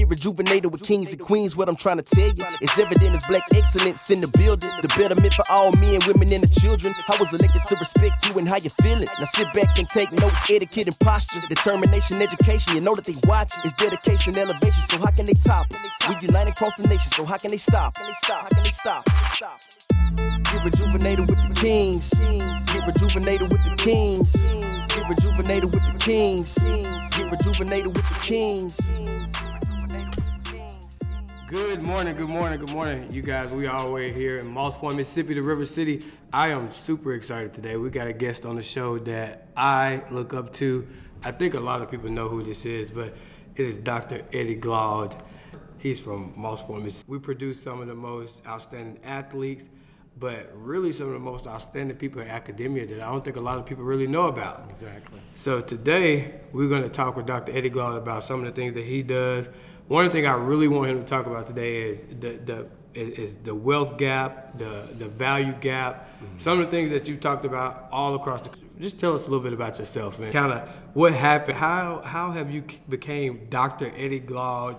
Get rejuvenated with kings and queens. What I'm trying to tell you is evident as black excellence in the building. The betterment for all men, women, and the children. I was elected to respect you and how you feeling. Now sit back and take notes, etiquette and posture, determination, education. You know that they watch it's dedication, elevation. So how can they top us? We unite across the nation. So how can they stop? How can they stop? Get rejuvenated with the kings. Get rejuvenated with the kings. Get rejuvenated with the kings. Get rejuvenated with the kings. Good morning, good morning, good morning, you guys. We all the way here in Moss Point, Mississippi, the River City. I am super excited today. We got a guest on the show that I look up to. I think a lot of people know who this is, but it is Dr. Eddie Glaude. He's from Moss Point, Mississippi. We produce some of the most outstanding athletes, but really some of the most outstanding people in academia that I don't think a lot of people really know about. Exactly. So today we're going to talk with Dr. Eddie Glaude about some of the things that he does. One of the things I really want him to talk about today is the, the is the wealth gap, the the value gap, mm-hmm. some of the things that you've talked about all across the. Country. Just tell us a little bit about yourself, man. Kind of what happened. How how have you became Dr. Eddie Glaude,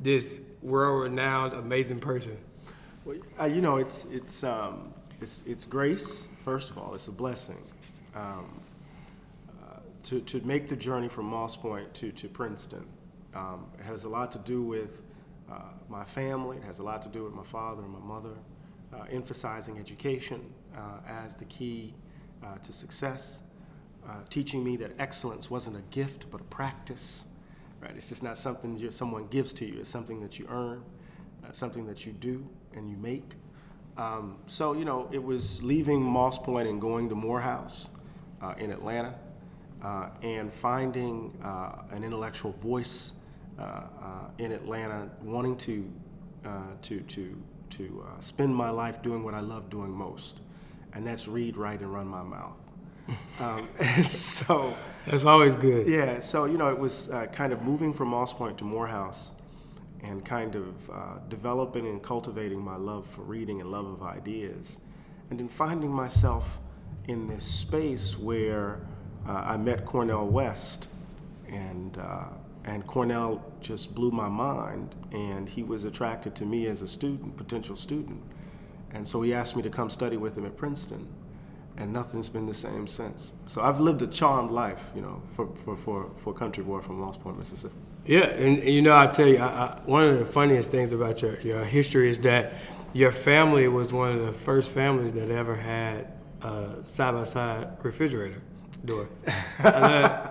this world-renowned, amazing person? Well, uh, you know, it's it's um, it's it's grace. First of all, it's a blessing. Um, uh, to, to make the journey from Moss Point to, to Princeton um, it has a lot to do with uh, my family, it has a lot to do with my father and my mother, uh, emphasizing education uh, as the key uh, to success, uh, teaching me that excellence wasn't a gift but a practice. Right? It's just not something someone gives to you, it's something that you earn, something that you do and you make. Um, so, you know, it was leaving Moss Point and going to Morehouse in Atlanta. Uh, and finding uh, an intellectual voice uh, uh, in Atlanta, wanting to uh, to to to spend my life doing what I love doing most, and that's read, write, and run my mouth. um, so that's always good. Yeah. So you know, it was kind of moving from Moss Point to Morehouse and kind of uh, developing and cultivating my love for reading and love of ideas. And then finding myself in this space where uh, I met Cornel West, and uh, and Cornel just blew my mind, and he was attracted to me as a student, potential student. And so he asked me to come study with him at Princeton, and nothing's been the same since. So I've lived a charmed life, you know, for, for, for, for country boy from Moss Point, Mississippi. Yeah, and, and you know, I'll tell you, I, I, one of the funniest things about your, your history is that your family was one of the first families that ever had a side by side refrigerator door.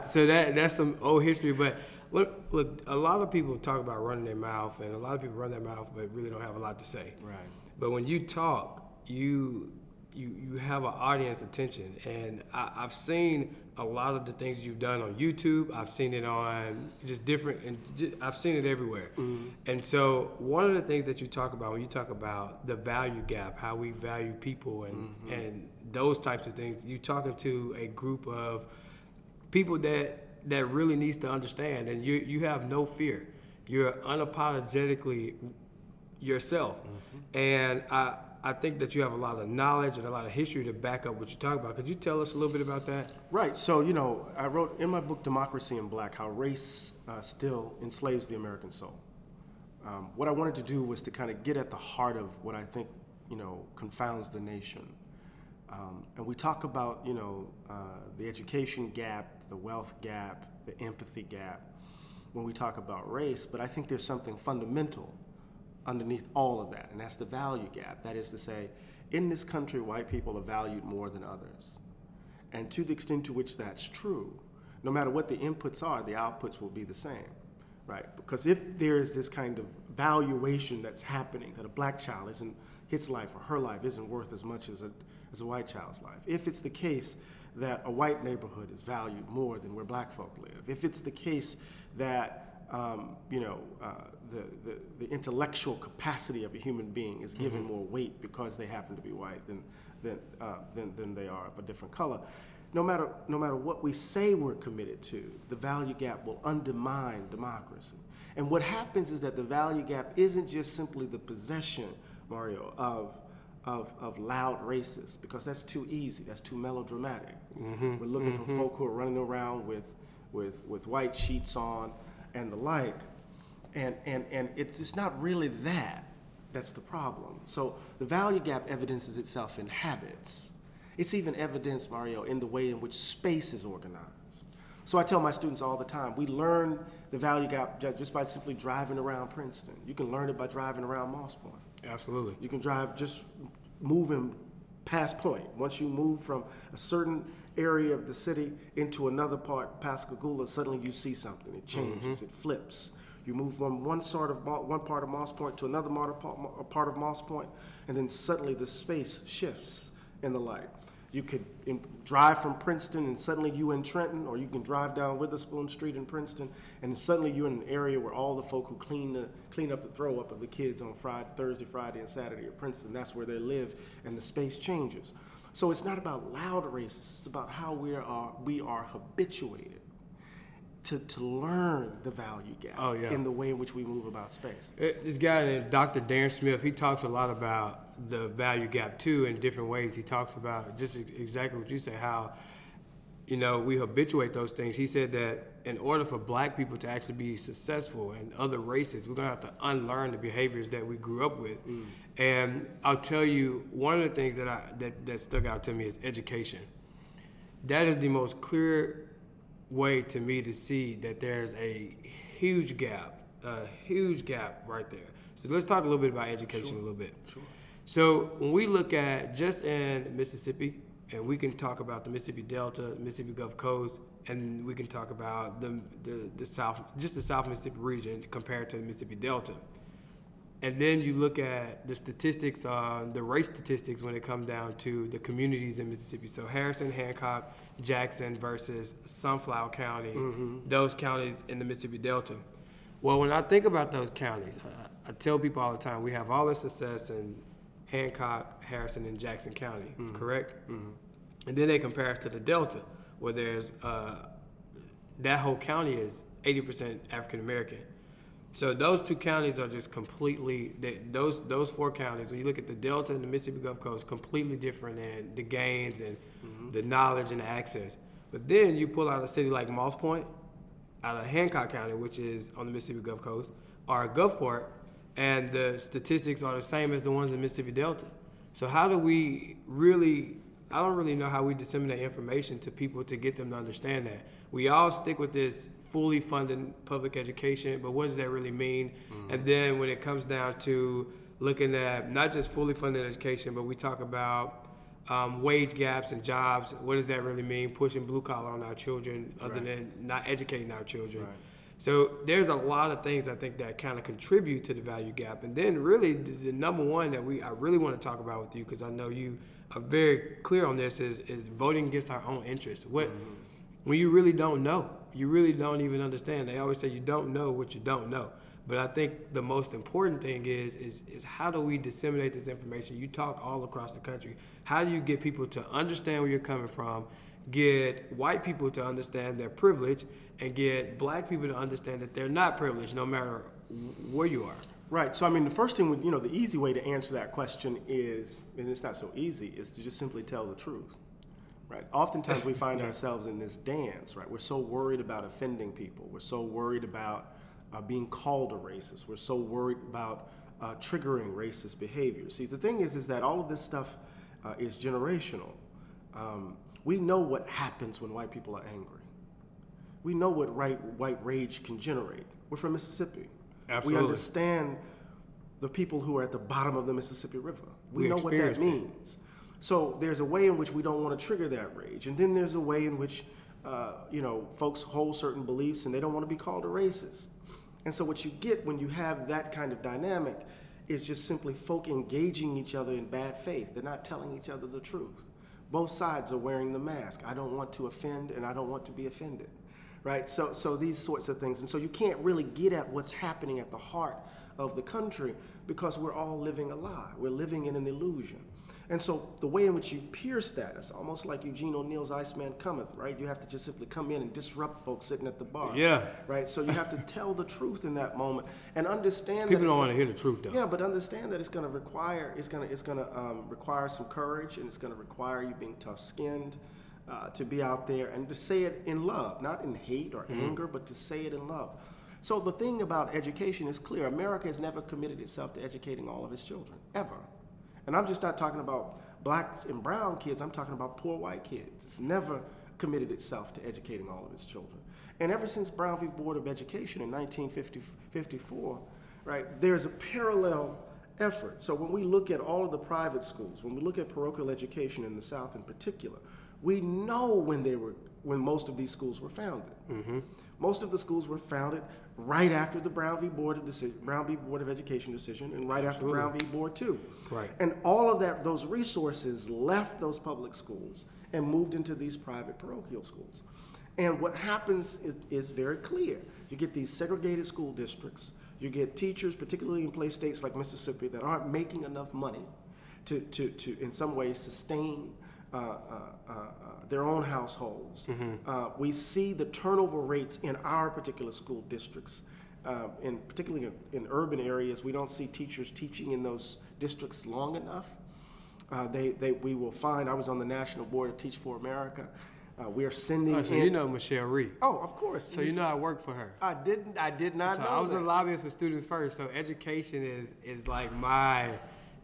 so that that's some old history, but Look, look, a lot of people talk about running their mouth, and a lot of people run their mouth, but really don't have a lot to say. Right. But when you talk, you you you have an audience attention, and I, have seen a lot of the things you've done on YouTube. I've seen it on just different, and just, I've seen it everywhere. Mm-hmm. And so, one of the things that you talk about when you talk about the value gap, how we value people, and mm-hmm. and those types of things, you're talking to a group of people that that really needs to understand, and you you have no fear. You're unapologetically yourself, mm-hmm. and I I think that you have a lot of knowledge and a lot of history to back up what you talk about. Could you tell us a little bit about that? Right. So you know, I wrote in my book Democracy in Black how race uh, still enslaves the American soul. Um, what I wanted to do was to kind of get at the heart of what I think you know confounds the nation. Um, and we talk about, you know, uh, the education gap, the wealth gap, the empathy gap when we talk about race, but I think there's something fundamental underneath all of that, and that's the value gap. That is to say, in this country, white people are valued more than others. And to the extent to which that's true, no matter what the inputs are, the outputs will be the same, right? Because if there is this kind of valuation that's happening, that a black child isn't, his life or her life isn't worth as much as a, as a white child's life, if it's the case that a white neighborhood is valued more than where black folk live, if it's the case that um, you know, uh, the, the, the, intellectual capacity of a human being is given mm-hmm. more weight because they happen to be white than, than, uh, than, than they are of a different color. No matter, no matter what we say we're committed to, the value gap will undermine democracy. And what happens is that the value gap isn't just simply the possession, Mario, of of, of loud racists because that's too easy. That's too melodramatic. Mm-hmm, We're looking mm-hmm. for folk who are running around with, with, with white sheets on and the like. And, and, and it's, it's not really that that's the problem. So the value gap evidences itself in habits. It's even evidenced, Mario, in the way in which space is organized. So I tell my students all the time, we learn the value gap just by simply driving around Princeton. You can learn it by driving around Moss Point. Absolutely. You can drive just moving past point. Once you move from a certain area of the city into another part, Pascagoula, suddenly you see something. It changes, mm-hmm. it flips. You move from one sort of one part of Moss Point to another part of Moss Point, and then suddenly the space shifts in the light. You could in, drive from Princeton and suddenly you in Trenton, or you can drive down Witherspoon Street in Princeton, and suddenly you're in an area where all the folk who clean the clean up the throw up of the kids on Friday, Thursday, Friday, and Saturday at Princeton. That's where they live, and the space changes. So it's not about loud races; it's about how we are we are habituated to to learn the value gap Oh, yeah. in the way in which we move about space. Uh, This guy named Dr. Darren Smith, he talks a lot about the value gap too in different ways. He talks about just exactly what you say, how you know we habituate those things. He said that in order for black people to actually be successful and other races, we're gonna have to unlearn the behaviors that we grew up with. And I'll tell you, one of the things that I that, that stuck out to me is education. That is the most clear way to me to see that there's a huge gap, a huge gap right there. So let's talk a little bit about education a little bit. Sure. So when we look at just in Mississippi, and we can talk about the Mississippi Delta, Mississippi Gulf Coast, and we can talk about the, the, the South, just the South Mississippi region compared to the Mississippi Delta. And then you look at the statistics on the race statistics when it comes down to the communities in Mississippi. So Harrison, Hancock, Jackson versus Sunflower County, mm-hmm. those counties in the Mississippi Delta. Well, when I think about those counties, I, I tell people all the time we have all the success in Hancock, Harrison, and Jackson County, mm-hmm. correct? Mm-hmm. And then they compare us to the Delta, where there's uh, that whole county is 80% African American. So those two counties are just completely they, those those four counties. When you look at the Delta and the Mississippi Gulf Coast, completely different in the gains and mm-hmm. the knowledge and the access. But then you pull out a city like Moss Point, out of Hancock County, which is on the Mississippi Gulf Coast, or Gulfport, and the statistics are the same as the ones in Mississippi Delta. So how do we really? I don't really know how we disseminate information to people to get them to understand that. We all stick with this fully funded public education, but what does that really mean? And then when it comes down to looking at not just fully funded education, but we talk about um, wage gaps and jobs. What does that really mean? Pushing blue collar on our children, other Right. than not educating our children. Right. So there's a lot of things I think that kind of contribute to the value gap. And then really the, the number one that we I really want to talk about with you because I know you are very clear on this is is voting against our own interests. What when you really don't know, you really don't even understand. They always say you don't know what you don't know. But I think the most important thing is is is how do we disseminate this information? You talk all across the country. How do you get people to understand where you're coming from? Get white people to understand their privilege, and get black people to understand that they're not privileged, no matter where you are. Right. So I mean, the first thing, would- you know, the easy way to answer that question is, and it's not so easy, is to just simply tell the truth. Right. Oftentimes we find ourselves in this dance. Right. We're so worried about offending people. We're so worried about uh, being called a racist. We're so worried about uh, triggering racist behavior. See, the thing is, is that all of this stuff uh, is generational. Um, we know what happens when white people are angry. We know what right, white rage can generate. We're from Mississippi. Absolutely. We understand the people who are at the bottom of the Mississippi River. We, We know what that means. it. So there's a way in which we don't want to trigger that rage, and then there's a way in which uh, you know folks hold certain beliefs and they don't want to be called a racist. And so what you get when you have that kind of dynamic is just simply folk engaging each other in bad faith. They're not telling each other the truth. Both sides are wearing the mask. I don't want to offend and I don't want to be offended. Right? So so these sorts of things. And so you can't really get at what's happening at the heart of the country because we're all living a lie. We're living in an illusion. And so the way in which you pierce that is almost like Eugene O'Neill's Iceman Cometh, right? You have to just simply come in and disrupt folks sitting at the bar. Yeah. Right? So you have to tell the truth in that moment and understand People that it's don't want to hear the truth though. yeah, but understand that it's going to require it's going to it's going to um, require some courage, and it's going to require you being tough-skinned uh, to be out there and to say it in love, not in hate or Mm-hmm. anger, but to say it in love. So the thing about education is clear. America has never committed itself to educating all of its children, ever. And I'm just not talking about black and brown kids, I'm talking about poor white kids. It's never committed itself to educating all of its children. And ever since Brown v. Board of Education in 1954, right, there's a parallel effort. So when we look at all of the private schools, when we look at parochial education in the South in particular, we know when they were when most of these schools were founded. Mm-hmm. Most of the schools were founded right after the Brown v. Board of Deci- Brown v. Board of Education decision, and right after Brown v. Board two. Right. And all of that, those resources left those public schools and moved into these private parochial schools. And what happens is, is very clear. You get these segregated school districts. You get teachers, particularly in place states like Mississippi, that aren't making enough money to, to, to in some ways, sustain uh, uh, uh, uh, their own households. Uh, we see the turnover rates in our particular school districts. Uh, in particularly in, in urban areas, we don't see teachers teaching in those districts long enough. Uh, they, they, we will find, I was on the National Board of Teach for America. Uh, we are sending Oh, so in. you know Michelle Rhee. oh, of course. So you know I work for her. I didn't, I did not So know I was that. a lobbyist for Students First. So education is is like my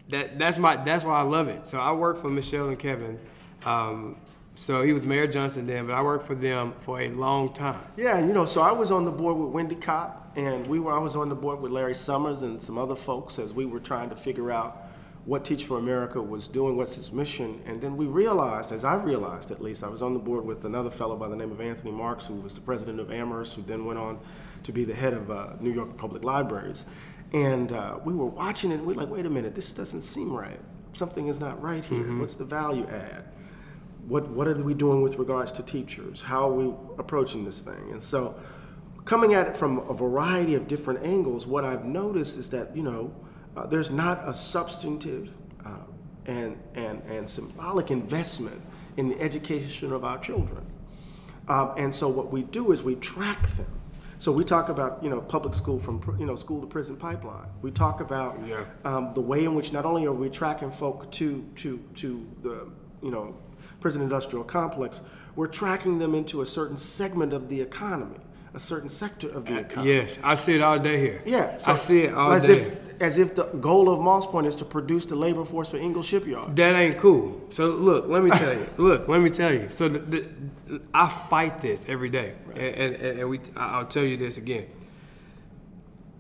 that that's my that's why I love it. So I work for Michelle and Kevin. Um, so he was Mayor Johnson then, but I worked for them for a long time. Yeah, and you know, so I was on the board with Wendy Kopp, and we were. I was on the board with Larry Summers and some other folks as we were trying to figure out what Teach for America was doing, what's its mission, and then we realized, as I realized at least, I was on the board with another fellow by the name of Anthony Marx, who was the president of Amherst, who then went on to be the head of uh, New York Public Libraries, and uh, we were watching it. and We're like, wait a minute, this doesn't seem right. Something is not right here. What's the value add? What what are we doing with regards to teachers? How are we approaching this thing? And so, coming at it from a variety of different angles, what I've noticed is that you know uh, there's not a substantive uh, and and and symbolic investment in the education of our children. Um, and so, what we do is we track them. So we talk about you know public school from you know school to prison pipeline. We talk about Yeah. um, the way in which not only are we tracking folk to to to the you know prison industrial complex, we're tracking them into a certain segment of the economy, a certain sector of the uh, economy. Yes, I see it all day here. Yeah, I see it all as day. if as if the goal of Moss Point is to produce the labor force for Ingalls Shipyard. That ain't cool. So look, let me tell you. look, let me tell you. So the, the, I fight this every day, and, and, and we. I'll tell you this again.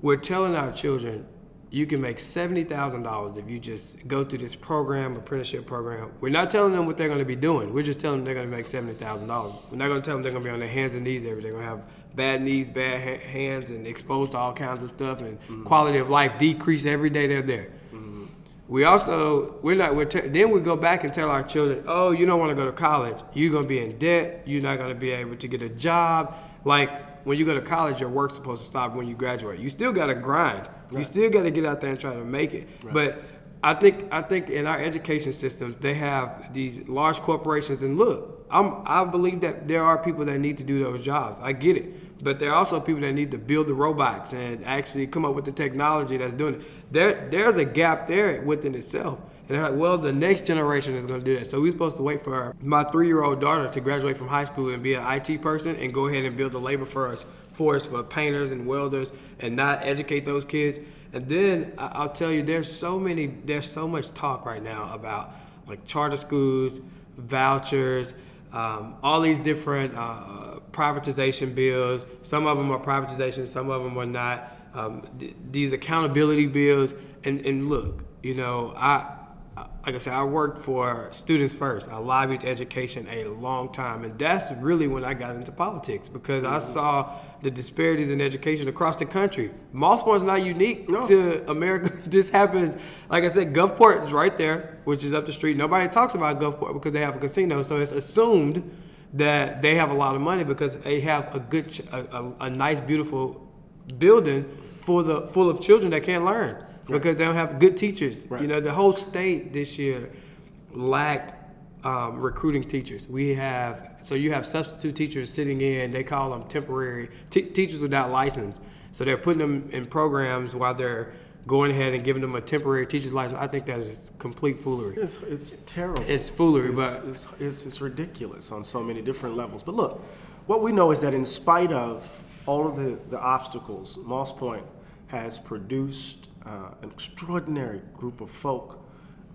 We're telling our children, you can make seventy thousand dollars if you just go through this program, apprenticeship program. We're not telling them what they're going to be doing. We're just telling them they're going to make seventy thousand dollars. We're not going to tell them they're going to be on their hands and knees every day. They're going to have bad knees, bad ha- hands, and exposed to all kinds of stuff, and mm-hmm. quality of life decrease every day they're there. Mm-hmm. We also we're not we're te- then we go back and tell our children, oh, you don't want to go to college. You're gonna be in debt. You're not gonna be able to get a job. Like when you go to college, your work's supposed to stop when you graduate. You still gotta grind. You still gotta get out there and try to make it. But I think I think in our education systems they have these large corporations and look, I'm I believe that there are people that need to do those jobs. I get it. But there are also people that need to build the robots and actually come up with the technology that's doing it. There, there's a gap there within itself. And they're like, well, the next generation is going to do that. So we're supposed to wait for my three-year-old daughter to graduate from high school and be an IT person and go ahead and build the labor force, force for painters and welders and not educate those kids. And then I'll tell you, there's so many, there's so much talk right now about like charter schools, vouchers, um, all these different uh, privatization bills. Some of them are privatization, some of them are not. Um, th- these accountability bills, and, and look, you know, I- like I said, I worked for Students First. I lobbied education a long time, and that's really when I got into politics because I mm-hmm. saw the disparities in education across the country. Moss Point is not unique No. to America. this happens, like I said, Gulfport is right there, which is up the street. Nobody talks about Gulfport because they have a casino, so it's assumed that they have a lot of money because they have a good, a, a, a nice, beautiful building full the full of children that can't learn because they don't have good teachers. Right. You know, the whole state this year lacked um, recruiting teachers. We have so you have substitute teachers sitting in. They call them temporary t- teachers without license. So they're putting them in programs while they're going ahead and giving them a temporary teacher's license. I think that is complete foolery. It's, it's terrible. It's foolery, It's, but it's, it's, it's ridiculous on so many different levels. But look, what we know is that in spite of all of the, the obstacles, Moss Point has produced uh, an extraordinary group of folk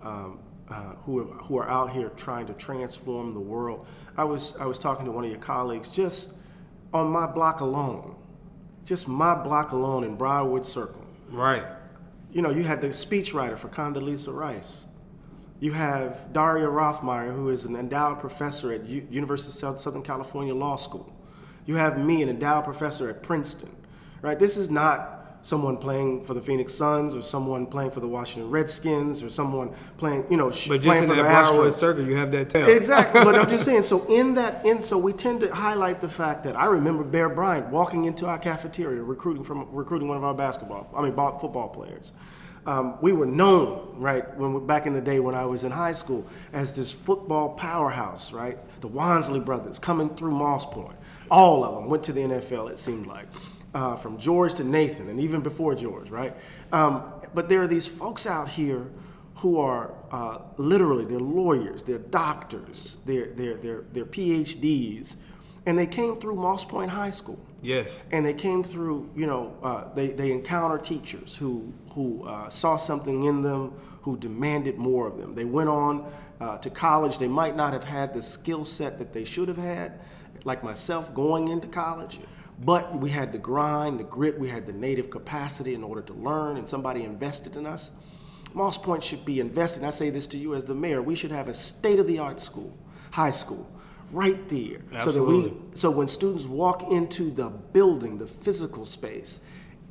um, uh, who, are, who are out here trying to transform the world. I was, I was talking to one of your colleagues just on my block alone, just my block alone in Briarwood Circle. Right. You know, you had the speechwriter for Condoleezza Rice. You have Daria Roithmayr, who is an endowed professor at U- University of Southern California Law School. You have me, an endowed professor at Princeton. Right? This is not someone playing for the Phoenix Suns or someone playing for the Washington Redskins or someone playing, you know, sh- But just playing in for that the Briarwood Astros. circle, you have that tail. Exactly, but I'm just saying. So in that, in so we tend to highlight the fact that I remember Bear Bryant walking into our cafeteria recruiting from recruiting one of our basketball, I mean ball- football players. Um, we were known, right, when we, back in the day when I was in high school, as this football powerhouse, right? The Wansley brothers coming through Moss Point. All of them went to the NFL. It seemed like, uh, from George to Nathan, and even before George, right? Um, but there are these folks out here who are uh, literally they're lawyers, they're doctors, they're, they're, they're, they're PhDs, and they came through Moss Point High School. Yes. And they came through, you know, uh, they, they encounter teachers who, who uh, saw something in them, who demanded more of them. They went on uh, to college. They might not have had the skill set that they should have had, like myself going into college, but we had the grind, the grit, we had the native capacity in order to learn, and somebody invested in us. Moss Point should be invested. And I say this to you as the mayor. We should have a state-of-the-art school, high school, right there, so that we, Absolutely. so when students walk into the building, the physical space,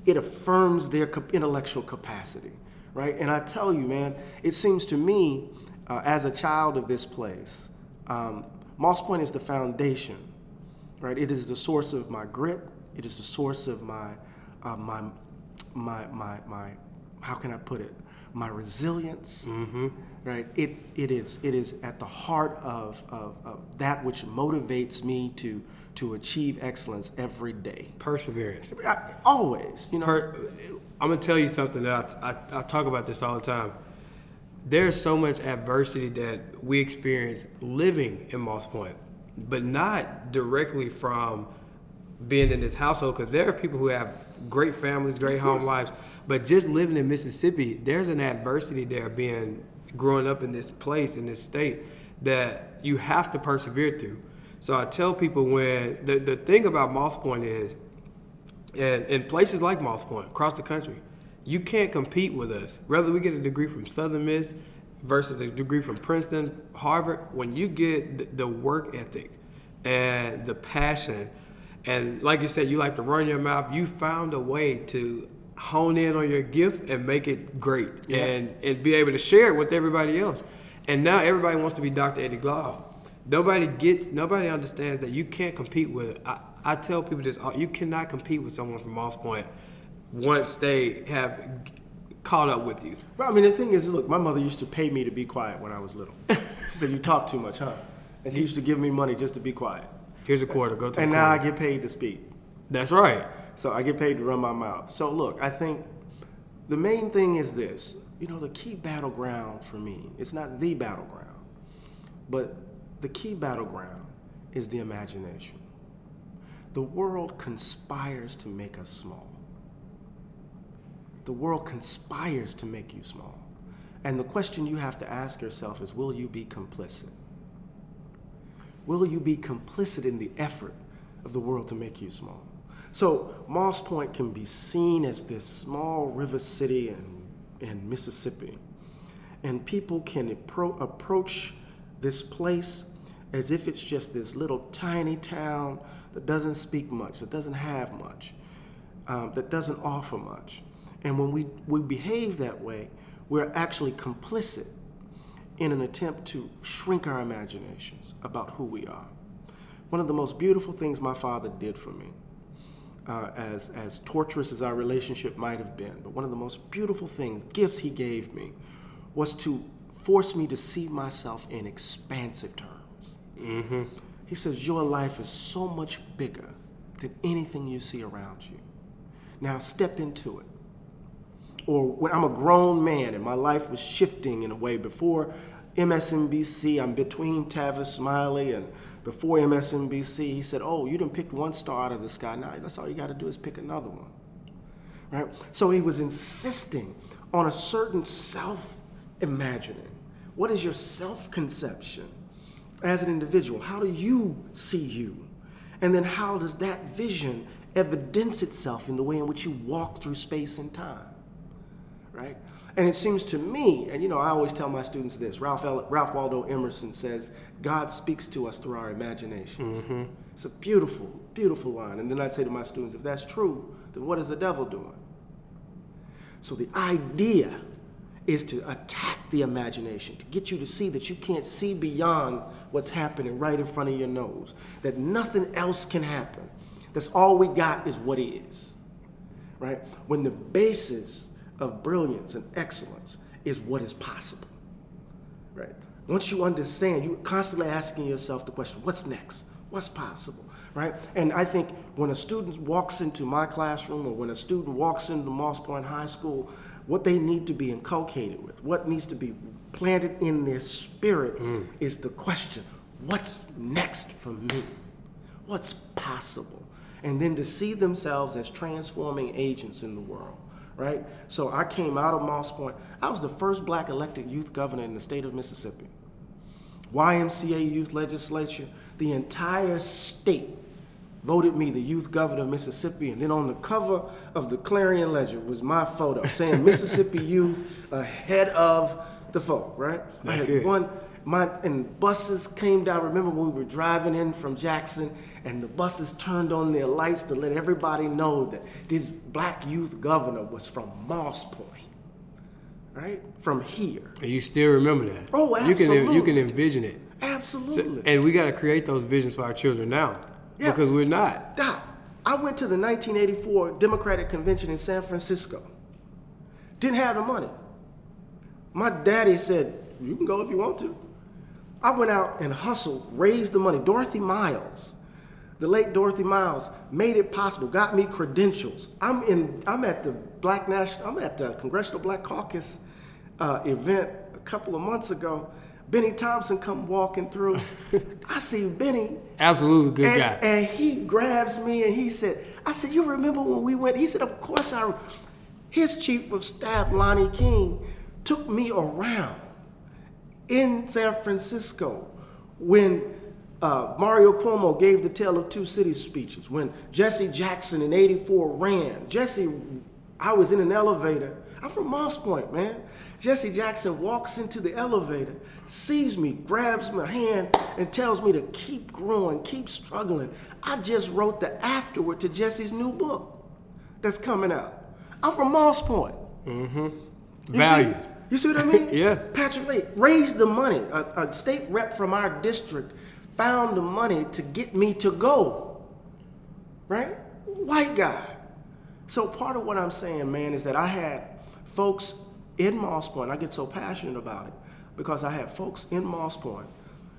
it affirms their intellectual capacity, right? And I tell you, man, it seems to me, uh, as a child of this place, um, Moss Point is the foundation, right? It is the source of my grit. It is the source of my, uh, my, my, my, my, how can I put it? My resilience, right? It, it is, it is at the heart of, of, of that which motivates me to, to achieve excellence every day. Perseverance. I, always, you know. Per, I'm gonna tell you something that I, I, I talk about this all the time. There's so much adversity that we experience living in Moss Point, but not directly from being in this household. Because there are people who have great families, great home lives, but just living in Mississippi, there's an adversity there being growing up in this place in this state that you have to persevere through. So I tell people when the, the thing about Moss Point is and in places like Moss Point, across the country, you can't compete with us. Whether we get a degree from Southern Miss versus a degree from Princeton, Harvard, when you get the work ethic and the passion, and like you said, you like to run your mouth, you found a way to hone in on your gift and make it great and, and be able to share it with everybody else. And now everybody wants to be Dr. Eddie Glaude. Nobody gets, nobody understands that you can't compete with. I, I tell people this: uh, you cannot compete with someone from Moss Point once they have caught up with you. Well, I mean, the thing is, look, my mother used to pay me to be quiet when I was little. she said, "You talk too much, huh?" And she used to give me money just to be quiet. Here's a quarter. Go to And now I get paid to speak. That's right. So I get paid to run my mouth. So look, I think the main thing is this. You know, the key battleground for me, it's not the battleground, but the key battleground is the imagination. The world conspires to make us small. The world conspires to make you small. And the question you have to ask yourself is will you be complicit? Will you be complicit in the effort of the world to make you small? So, Moss Point can be seen as this small river city in, in Mississippi. And people can appro- approach this place as if it's just this little tiny town that doesn't speak much, that doesn't have much, um, that doesn't offer much. And when we, we behave that way, we're actually complicit in an attempt to shrink our imaginations about who we are. One of the most beautiful things my father did for me, uh, as, as torturous as our relationship might have been, but one of the most beautiful things, gifts he gave me, was to force me to see myself in expansive terms. He says, Your life is so much bigger than anything you see around you. Now step into it or when I'm a grown man and my life was shifting in a way before MSNBC, I'm between Tavis Smiley and before MSNBC, he said, "Oh, you didn't pick one star out of the sky. Now that's all you got to do is pick another one." Right? So he was insisting on a certain self-imagining. What is your self-conception as an individual? How do you see you? And then how does that vision evidence itself in the way in which you walk through space and time? Right? And it seems to me, and you know, I always tell my students this Ralph, L- Ralph Waldo Emerson says, God speaks to us through our imaginations. Mm-hmm. It's a beautiful, beautiful line. And then I'd say to my students, if that's true, then what is the devil doing? So the idea is to attack the imagination, to get you to see that you can't see beyond what's happening right in front of your nose, that nothing else can happen. That's all we got is what is. Right? When the basis of brilliance and excellence is what is possible. Right? Once you understand, you're constantly asking yourself the question, what's next? What's possible? Right? And I think when a student walks into my classroom or when a student walks into Moss Point High School, what they need to be inculcated with, what needs to be planted in their spirit mm. is the question, what's next for me? What's possible? And then to see themselves as transforming agents in the world right? So I came out of Moss Point. I was the first black elected youth governor in the state of Mississippi. YMCA youth legislature, the entire state voted me the youth governor of Mississippi. And then on the cover of the Clarion Ledger was my photo saying Mississippi youth ahead of the folk, right? That's I had it. one, my, and buses came down. Remember when we were driving in from Jackson and the buses turned on their lights to let everybody know that this black youth governor was from Moss Point, right? From here. And you still remember that. Oh, absolutely. You can you can envision it. So- Absolutely. and we got to create those visions for our children now Yeah. because we're not. Doc, I went to the 1984 Democratic Convention in San Francisco. Didn't have the money. My daddy said, You can go if you want to. I went out and hustled, raised the money. Dorothy Miles, the late Dorothy Miles, made it possible, got me credentials. I'm in. I'm at the Black National. I'm at the Congressional Black Caucus uh, event a couple of months ago. Bennie Thompson come walking through. I see Bennie Absolutely good and, guy. and he grabs me and he said, I said, you remember when we went? He said, of course I. His chief of staff, Lonnie King, took me around in San Francisco when uh, Mario Cuomo gave the Tale of Two Cities speeches, when Jesse Jackson in 84 ran. Jesse, I was in an elevator. I'm from Moss Point, man. Jesse Jackson walks into the elevator, sees me, grabs my hand, and tells me to keep growing, keep struggling. I just wrote the afterword to Jesse's new book that's coming out. I'm from Moss Point. See- Valued. you see what I mean? Yeah. Patrick Lake raised the money. A, a state rep from our district found the money to get me to go. Right? White guy. So part of what I'm saying, man, is that I had folks in Moss Point. I get so passionate about it because I had folks in Moss Point,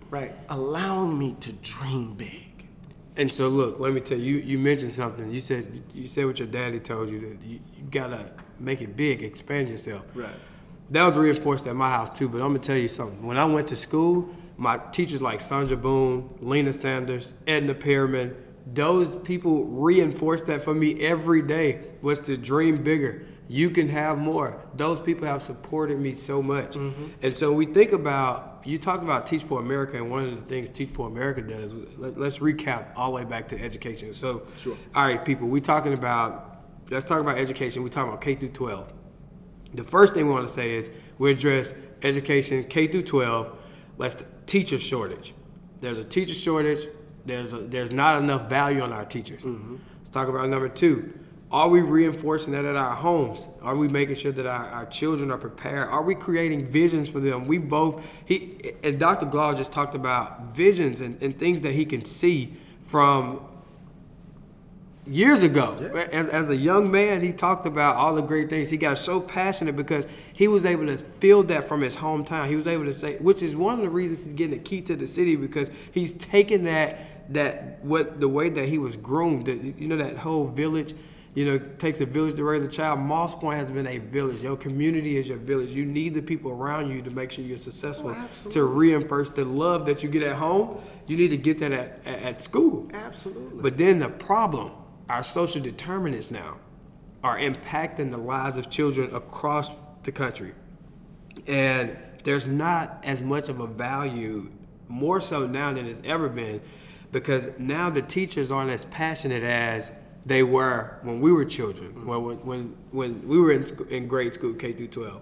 right, allowing me to dream big. And so, look, let me tell you. You mentioned something. You said you said what your daddy told you that you, you gotta make it big, expand yourself. Right. That was reinforced at my house too. But I'm gonna tell you something. When I went to school, my teachers like Sandra Boone, Lena Sanders, Edna Pearman, those people reinforced that for me every day was to dream bigger. You can have more. Those people have supported me so much. Mm-hmm. And so we think about you talk about Teach for America, and one of the things Teach for America does. Let, us recap all the way back to education. So, all right, people, we talking about. Let's talk about education. We talking about K through 12. The first thing we want to say is we address education K through 12. Let's teacher shortage. There's a teacher shortage. There's a, there's not enough value on our teachers. Mm-hmm. Let's talk about number two. Are we reinforcing that at our homes? Are we making sure that our, our children are prepared? Are we creating visions for them? We both he and Dr. Glaude just talked about visions and, and things that he can see from years ago. As, as a young man, he talked about all the great things. He got so passionate because he was able to feel that from his hometown. He was able to say, which is one of the reasons he's getting the key to the city because he's taken that that what the way that he was groomed. You know that whole village. You know, takes a village to raise a child. Moss Point has been a village. Your community is your village. You need the people around you to make sure you're successful. Oh, to reinforce the love that you get at home, you need to get that at, at, at school. Absolutely. But then the problem, our social determinants now are impacting the lives of children across the country. And there's not as much of a value, more so now than it's ever been, because now the teachers aren't as passionate as they were when we were children, mm-hmm. when, when, when we were in, in grade school, K through 12.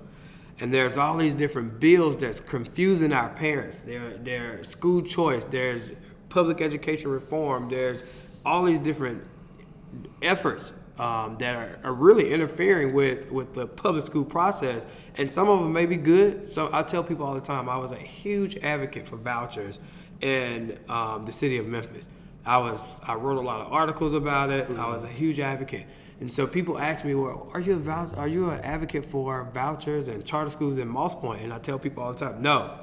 And there's all these different bills that's confusing our parents. There, there's school choice, there's public education reform, there's all these different efforts um, that are, are really interfering with, with the public school process. And some of them may be good. So I tell people all the time, I was a huge advocate for vouchers in um, the city of Memphis. I was I wrote a lot of articles about it. I was a huge advocate. And so people ask me, well, are you a are you an advocate for vouchers and charter schools in Moss Point? And I tell people all the time, no.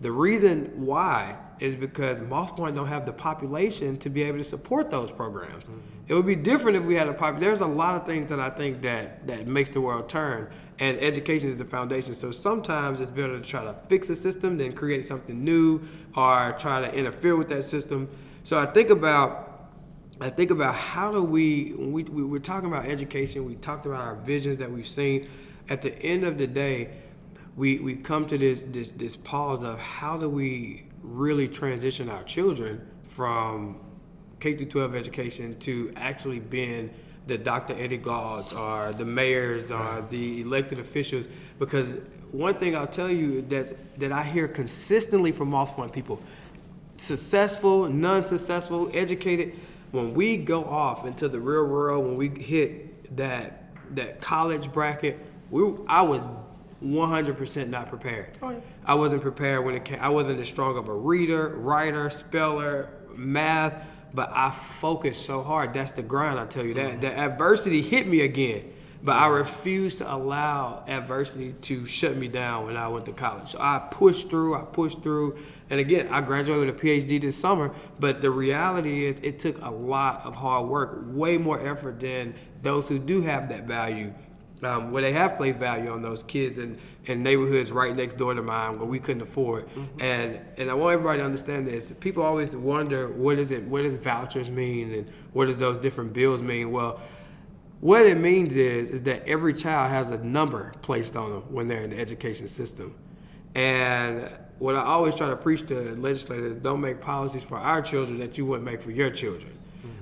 The reason why is because Moss Point don't have the population to be able to support those programs. It would be different if we had a pop. There's a lot of things that I think that that makes the world turn, and education is the foundation. So sometimes it's better to try to fix a system than create something new or try to interfere with that system. So I think about I think about how do we we, we we're talking about education, we talked about our visions that we've seen. At the end of the day, we we come to this this this pause of how do we really transition our children from K through 12 education to actually being the Dr. Eddie Glaudes or the mayors or the elected officials. Because one thing I'll tell you that that I hear consistently from Moss Point people, successful, non-successful, educated, when we go off into the real world, when we hit that that college bracket, we I was 100% not prepared. Oh, yeah. I wasn't prepared when it came. I wasn't as strong of a reader, writer, speller, math, but I focused so hard. That's the grind. I tell you that. The adversity hit me again, but I refused to allow adversity to shut me down when I went to college. So I pushed through. I pushed through, and again, I graduated with a PhD this summer. But the reality is, it took a lot of hard work, way more effort than those who do have that value um, where they have placed value on those kids in, in neighborhoods right next door to mine where we couldn't afford. And and I want everybody to understand this. People always wonder what is it what does vouchers mean and what does those different bills mean? Well, what it means is is that every child has a number placed on them when they're in the education system. And what I always try to preach to legislators, don't make policies for our children that you wouldn't make for your children.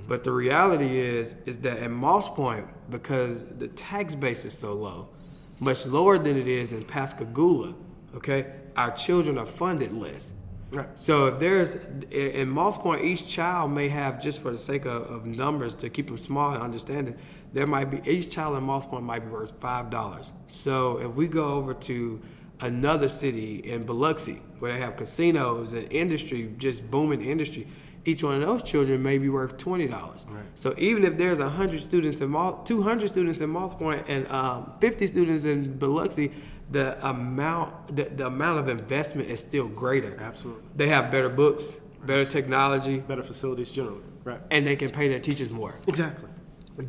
But the reality is, is that at Moss Point, because the tax base is so low, much lower than it is in Pascagoula, okay, our children are funded less. Right. So if there's in Moss Point, each child may have just for the sake of, of numbers to keep them small and understanding, there might be each child in Moss Point might be worth five dollars. So if we go over to another city in Biloxi where they have casinos and industry, just booming industry, each one of those children may be worth twenty dollars. Right. So even if there's hundred students in Moss, two hundred students in Moss Point and um, fifty students in Biloxi, the amount the, the amount of investment is still greater. Absolutely. They have better books, better technology, Better facilities generally. Right. and they can pay their teachers more. Exactly.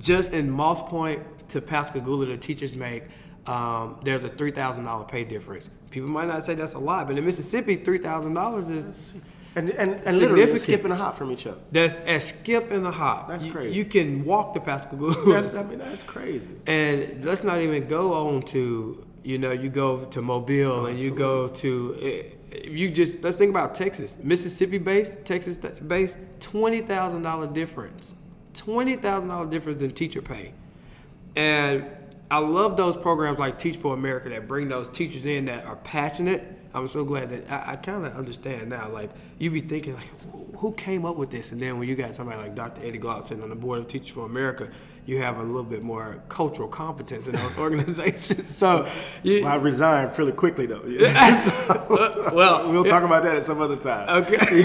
Just in Moss Point to Pascagoula, the teachers make um, there's a three thousand dollar pay difference. People might not say that's a lot, but in Mississippi, three thousand dollars is And and, and literally skipping a hop from each other. that's a skip in the hop. That's You- crazy. You, can walk the Pascagoula. That's, I mean, that's crazy. And let's not even go on to, you know, you go to Mobile and you go to, eh, you just, let's think about Texas. Mississippi based, Texas based, $20,000 difference. $20,000 difference in teacher pay. And I love those programs like Teach for America that bring those teachers in that are passionate. I'm so glad that I, I kind of understand now. Like you be thinking, like, who came up with this? And then when you got somebody like Dr. Eddie Glaude sitting on the board of Teachers for America, you have a little bit more cultural competence in those organizations. So, you, Well, I resigned pretty quickly though. Uh, well, we'll talk about that at some other time. Okay.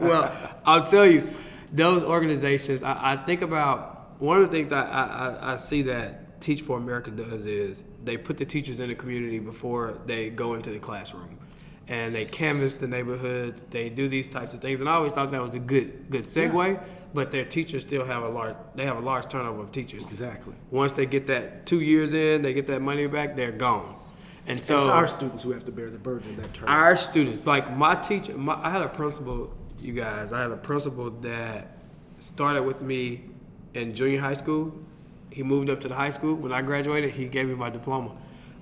well, I'll tell you, those organizations. I, I think about one of the things I, I- I see that Teach for America does is they put the teachers in the community before they go into the classroom, and they canvass the neighborhoods. They do these types of things, and I always thought that was a good good segue. but their teachers still have a large they have a large turnover of teachers. Exactly. Once they get that two years in, they get that money back, they're gone. And so it's our students who have to bear the burden of that term. our students, like my teacher, my, I had a principal, you guys, I had a principal that started with me in junior high school. He moved up to the high school. When I graduated, he gave me my diploma.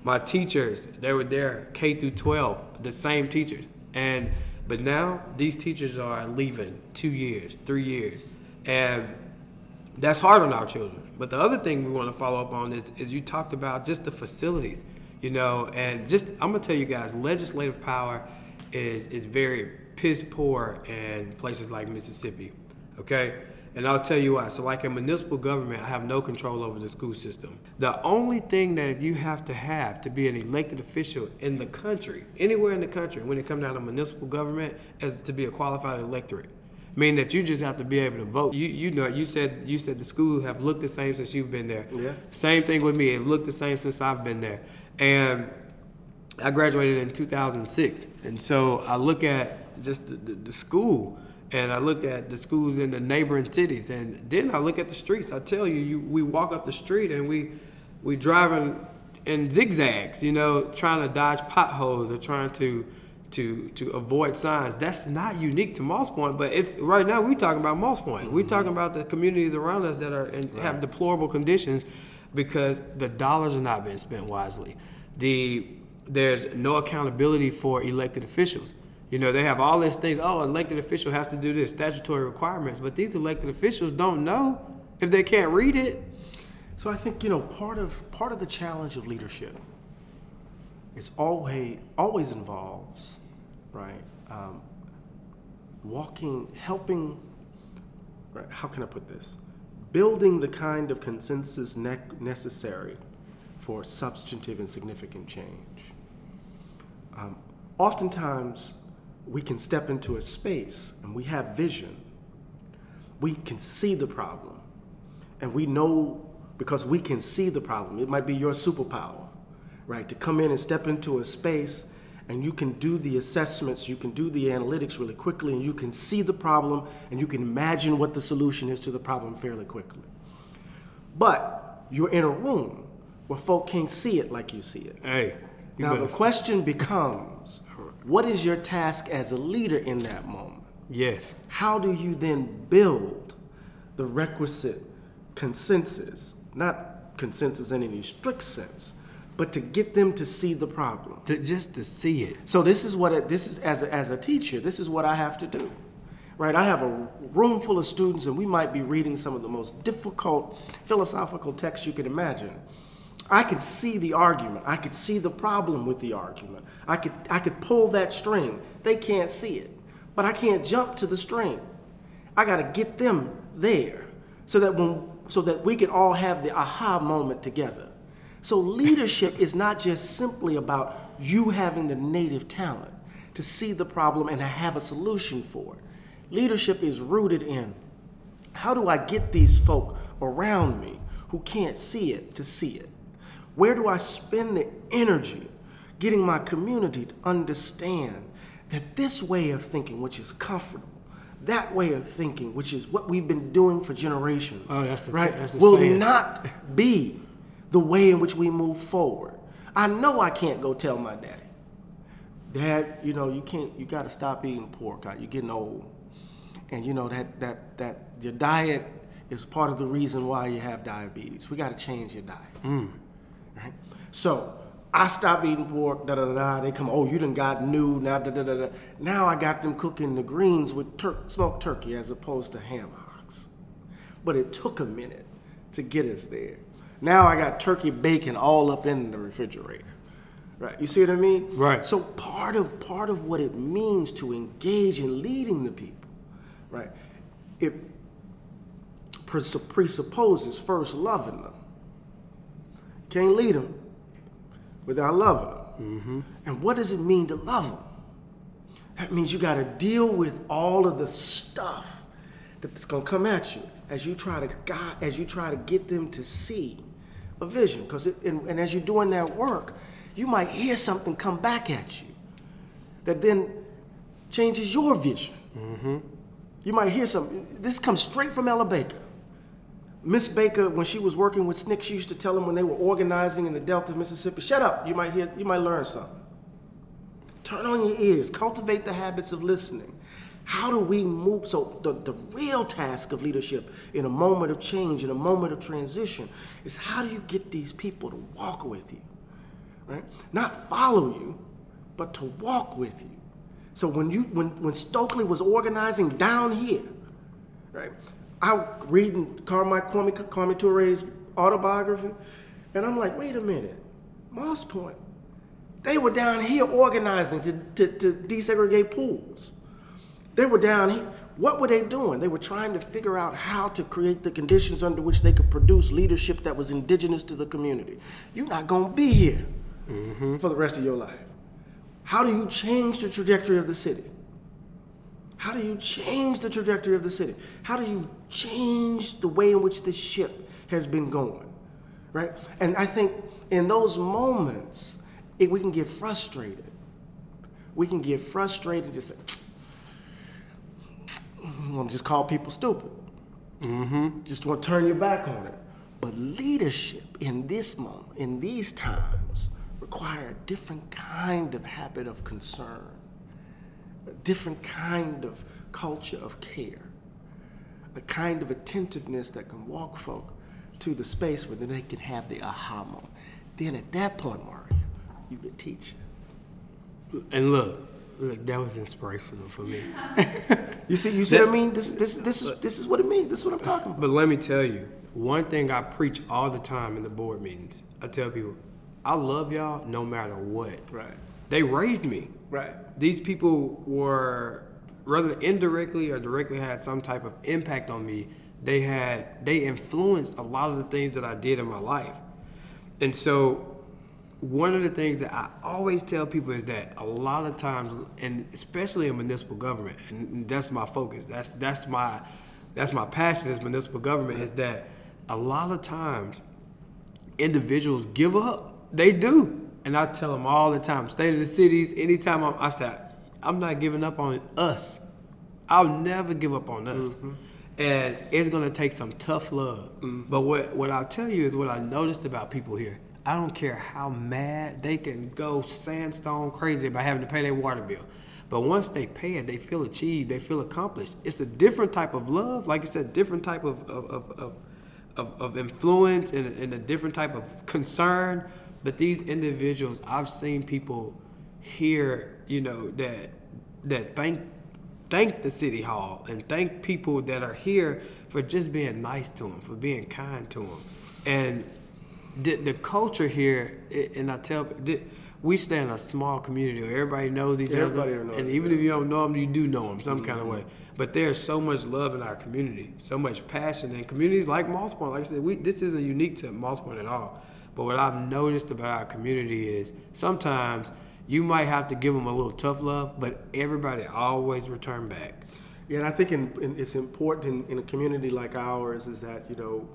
My teachers, they were there K through 12, the same teachers. And but now these teachers are leaving two years, three years, and that's hard on our children. But the other thing we want to follow up on is, is you talked about just the facilities, you know, and just I'm gonna tell you guys, legislative power is is very piss poor in places like Mississippi, okay? And I'll tell you why. So, like in municipal government, I have no control over the school system. The only thing that you have to have to be an elected official in the country, anywhere in the country, when it comes down to municipal government, is to be a qualified electorate. Meaning that you just have to be able to vote. You you know you said you said the school have looked the same since you've been there. Yeah. Same thing with me. It looked the same since I've been there. And I graduated in 2006, and so I look at just the, the, the school, and I look at the schools in the neighboring cities, and then I look at the streets. I tell you, you we walk up the street and we we driving in zigzags, you know, trying to dodge potholes or trying to to to avoid signs. That's not unique to Moss Point, but it's right now we're talking about Moss Point. We're talking mm-hmm. about the communities around us that are in, have deplorable conditions because the dollars are not being spent wisely. The there's no accountability for elected officials. You know, they have all these things. Oh, an elected official has to do this, statutory requirements. But these elected officials don't know if they can't read it. So I think you know part of part of the challenge of leadership is always always involves right um, walking, helping. Right, how can I put this? Building the kind of consensus ne- necessary for substantive and significant change. Um, oftentimes, we can step into a space and we have vision. We can see the problem, and we know because we can see the problem. It might be your superpower, right? To come in and step into a space and you can do the assessments, you can do the analytics really quickly, and you can see the problem and you can imagine what the solution is to the problem fairly quickly. But you're in a room where folk can't see it like you see it. Hey, Now, the question becomes what is your task as a leader in that moment? yes, How do you then build the requisite consensus? Not consensus in any strict sense, but to get them to see the problem. to, just to see it. So this is what it, this is as a, as a teacher. This is what I have to do, right? I have a room full of students, and we might be reading some of the most difficult philosophical texts you could imagine. I could see the argument. I could see the problem with the argument. I could I could pull that string. They can't see it, but I can't jump to the string. I got to get them there so that when so that we can all have the aha moment together. So leadership is not just simply about you having the native talent to see the problem and to have a solution for it. Leadership is rooted in how do I get these folk around me who can't see it to see it? Where do I spend the energy getting my community to understand that this way of thinking, which is comfortable, that way of thinking, which is what we've been doing for generations, Oh, that's the- right, that's the will saying. not be the way in which we move forward. I know I can't go tell my daddy, Dad, you know, you can't, you got to stop eating pork. You're getting old and you know that that that your diet is part of the reason why you have diabetes. We got to change your diet. Mm. Right? So I stop eating pork. Da da da da. They come. Oh, you done got new. Now da da da da. Now I got them cooking the greens with tur- smoked turkey as opposed to ham hocks. But it took a minute to get us there. Now I got turkey bacon all up in the refrigerator. Right. You see what I mean? Right. So part of part of what it means to engage in leading the people, right? It presupposes first loving them. Can't lead them without loving them. Mm-hmm. And what does it mean to love them? That means you got to deal with all of the stuff that's going to come at you as you try to guide, as you try to get them to see a vision. Because and, and as you're doing that work, you might hear something come back at you that then changes your vision. Mm-hmm. You might hear some. This comes straight from Ella Baker. Miss Baker, when she was working with SNCC, she used to tell them when they were organizing in the Delta of Mississippi, shut up, you might hear, you might learn something. Turn on your ears, cultivate the habits of listening. How do we move? So, the, the real task of leadership in a moment of change, in a moment of transition, is how do you get these people to walk with you? Right? Not follow you, but to walk with you. So when you when when Stokely was organizing down here, right? I reading Carmike Kwame, Kwame Toure's autobiography, and I'm like, wait a minute, Moss Point, they were down here organizing to, to, to desegregate pools. They were down here. What were they doing? They were trying to figure out how to create the conditions under which they could produce leadership that was indigenous to the community. You're not going to be here mm-hmm. for the rest of your life. How do you change the trajectory of the city? How do you change the trajectory of the city? How do you change the way in which this ship has been going? Right? And I think in those moments, it, we can get frustrated. We can get frustrated and just say, want to just call people stupid. Mm-hmm. Just want to turn your back on it. But leadership in this moment, in these times, require a different kind of habit of concern, different kind of culture of care, a kind of attentiveness that can walk folk to the space where then they can have the aha moment. Then at that point, Mario, you can teach. And look, look, that was inspirational for me. you see, you see that, what I mean? This, this, this is this is what it means. This is what I'm talking about. But let me tell you, one thing I preach all the time in the board meetings. I tell people, I love y'all no matter what. Right. They raised me. Right. These people were whether indirectly or directly had some type of impact on me. They had they influenced a lot of the things that I did in my life. And so one of the things that I always tell people is that a lot of times, and especially in municipal government, and that's my focus. That's that's my that's my passion as municipal government is that a lot of times individuals give up. They do, and I tell them all the time. State of the cities. Anytime I'm, I say I'm not giving up on us. I'll never give up on us. Mm-hmm. And it's gonna take some tough love. Mm-hmm. But what what I'll tell you is what I noticed about people here I don't care how mad they can go sandstone crazy about having to pay their water bill. But once they pay it, they feel achieved, they feel accomplished. It's a different type of love, like you said, different type of of, of, of, of influence and, and a different type of concern. But these individuals, I've seen people here, you know, that that thank thank the city hall and thank people that are here for just being nice to them, for being kind to them, and the, the culture here, and I tell we stay in a small community where everybody knows each everybody other, knows and even if you don't know them, you do know them some mm-hmm. kind of way. But there's so much love in our community, so much passion, and communities like Moss Point. Like I said, we this isn't unique to Moss Point at all. But what I've noticed about our community is sometimes you might have to give them a little tough love, but everybody always return back. Yeah, and I think in, in, it's important in, in a community like ours is that you know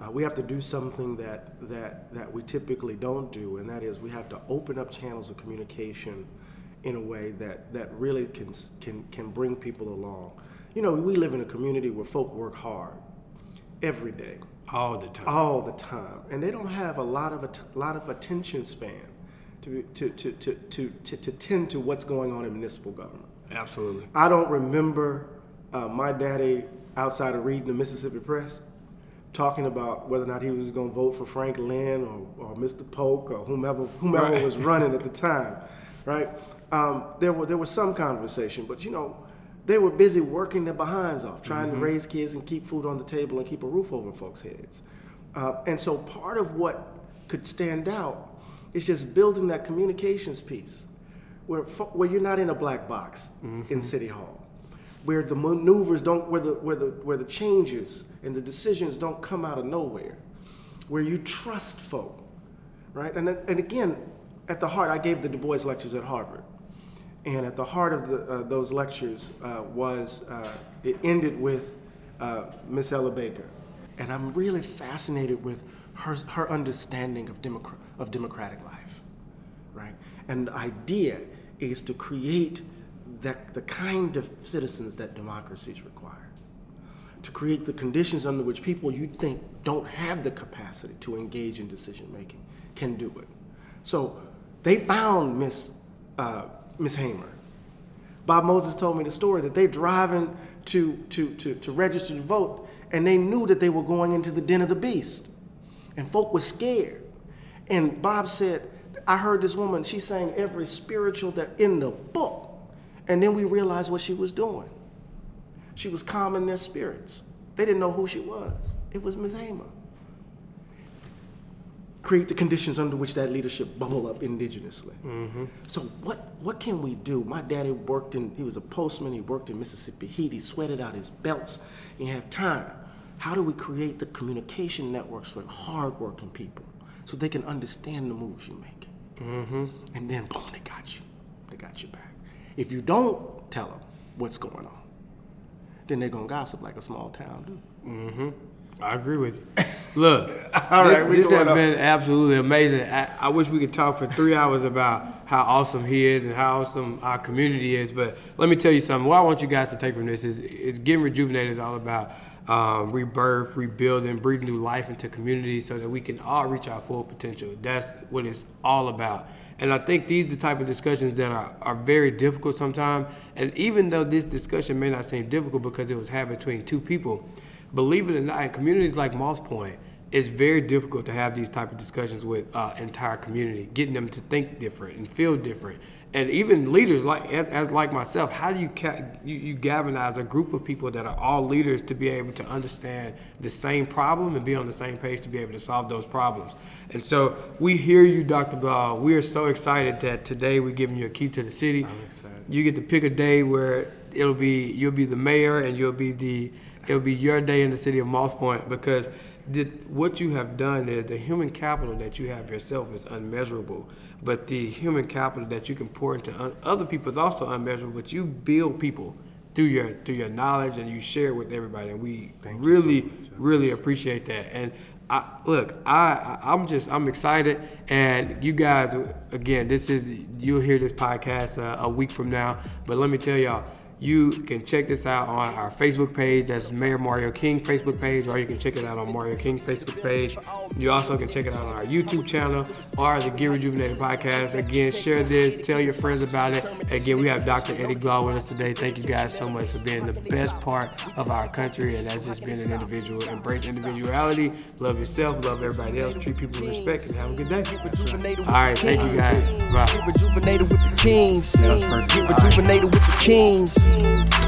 uh, we have to do something that, that, that we typically don't do, and that is we have to open up channels of communication in a way that, that really can, can, can bring people along. You know, we live in a community where folk work hard every day. All the time. All the time. And they don't have a lot of, a lot of attention span to, to, to, to, to, to, to tend to what's going on in municipal government. Absolutely. I don't remember uh, my daddy outside of reading the Mississippi Press talking about whether or not he was going to vote for Frank Lynn or, or Mr. Polk or whomever whomever right. was running at the time, right? Um, there were there was some conversation, but you know, they were busy working their behinds off, trying mm-hmm. to raise kids and keep food on the table and keep a roof over folks' heads. Uh, and so part of what could stand out is just building that communications piece, where where you're not in a black box mm-hmm. in City Hall where the maneuvers don't, where the, where the, where the changes and the decisions don't come out of nowhere, where you trust folk, right? And, and again, at the heart, I gave the Du Bois lectures at Harvard. And at the heart of the, uh, those lectures uh, was, uh, it ended with uh, Miss Ella Baker. And I'm really fascinated with her, her understanding of, democr- of democratic life, right? And the idea is to create that the kind of citizens that democracies require. To create the conditions under which people you think don't have the capacity to engage in decision making can do it. So they found Miss uh, Miss Hamer. Bob Moses told me the story that they driving to, to, to, to register to vote, and they knew that they were going into the den of the beast. And folk were scared. And Bob said, I heard this woman, she sang every spiritual that in the book. And then we realized what she was doing. She was calming their spirits. They didn't know who she was. It was Ms. Hamer. Create the conditions under which that leadership bubble up indigenously. Mm-hmm. So what what can we do? My daddy worked in he was a postman, he worked in Mississippi Heat, he sweated out his belts, he had time. How do we create the communication networks for hardworking people so they can understand the moves you're making? Mm-hmm. And then boom, they got you. They got you back. If you don't tell them what's going on, then they're gonna gossip like a small town do. Mm-hmm. I agree with you. Look, All this, right, this has up. been absolutely amazing. I, I wish we could talk for three hours about how awesome he is and how awesome our community is. But let me tell you something. What I want you guys to take from this is, is getting rejuvenated is all about um, rebirth, rebuilding, breathing new life into community so that we can all reach our full potential. That's what it's all about. And I think these are the type of discussions that are, are very difficult sometimes. And even though this discussion may not seem difficult because it was had between two people, believe it or not, in communities like Moss Point, it's very difficult to have these type of discussions with uh, entire community, getting them to think different and feel different, and even leaders like as, as like myself. How do you, ca- you you galvanize a group of people that are all leaders to be able to understand the same problem and be on the same page to be able to solve those problems? And so we hear you, Dr. Ball. We are so excited that today we're giving you a key to the city. I'm excited. You get to pick a day where it'll be you'll be the mayor and you'll be the it'll be your day in the city of Moss Point because the, what you have done is the human capital that you have yourself is unmeasurable, but the human capital that you can pour into un, other people is also unmeasurable. But you build people through your through your knowledge and you share it with everybody, and we Thank you so really much. really appreciate that. And I, look, I, I I'm just I'm excited, and you guys again, this is you'll hear this podcast uh, a week from now. But let me tell y'all, you can check this out on our Facebook page. That's Mayor Mario King Facebook page, or you can check it out on Mario King Facebook page. You also can check it out on our YouTube channel or the Get Rejuvenated podcast. Again, share this, tell your friends about it. Again, we have Dr. Eddie Glaude with us today. Thank you guys so much for being the best part of our country, and that's just being an individual. Embrace individuality, love yourself, love everybody else, treat people with respect, and have a good day. Rejuvenated with All right, thank you guys. Bye. Get rejuvenated with the kings. That was perfect. Get rejuvenated with the kings jeans.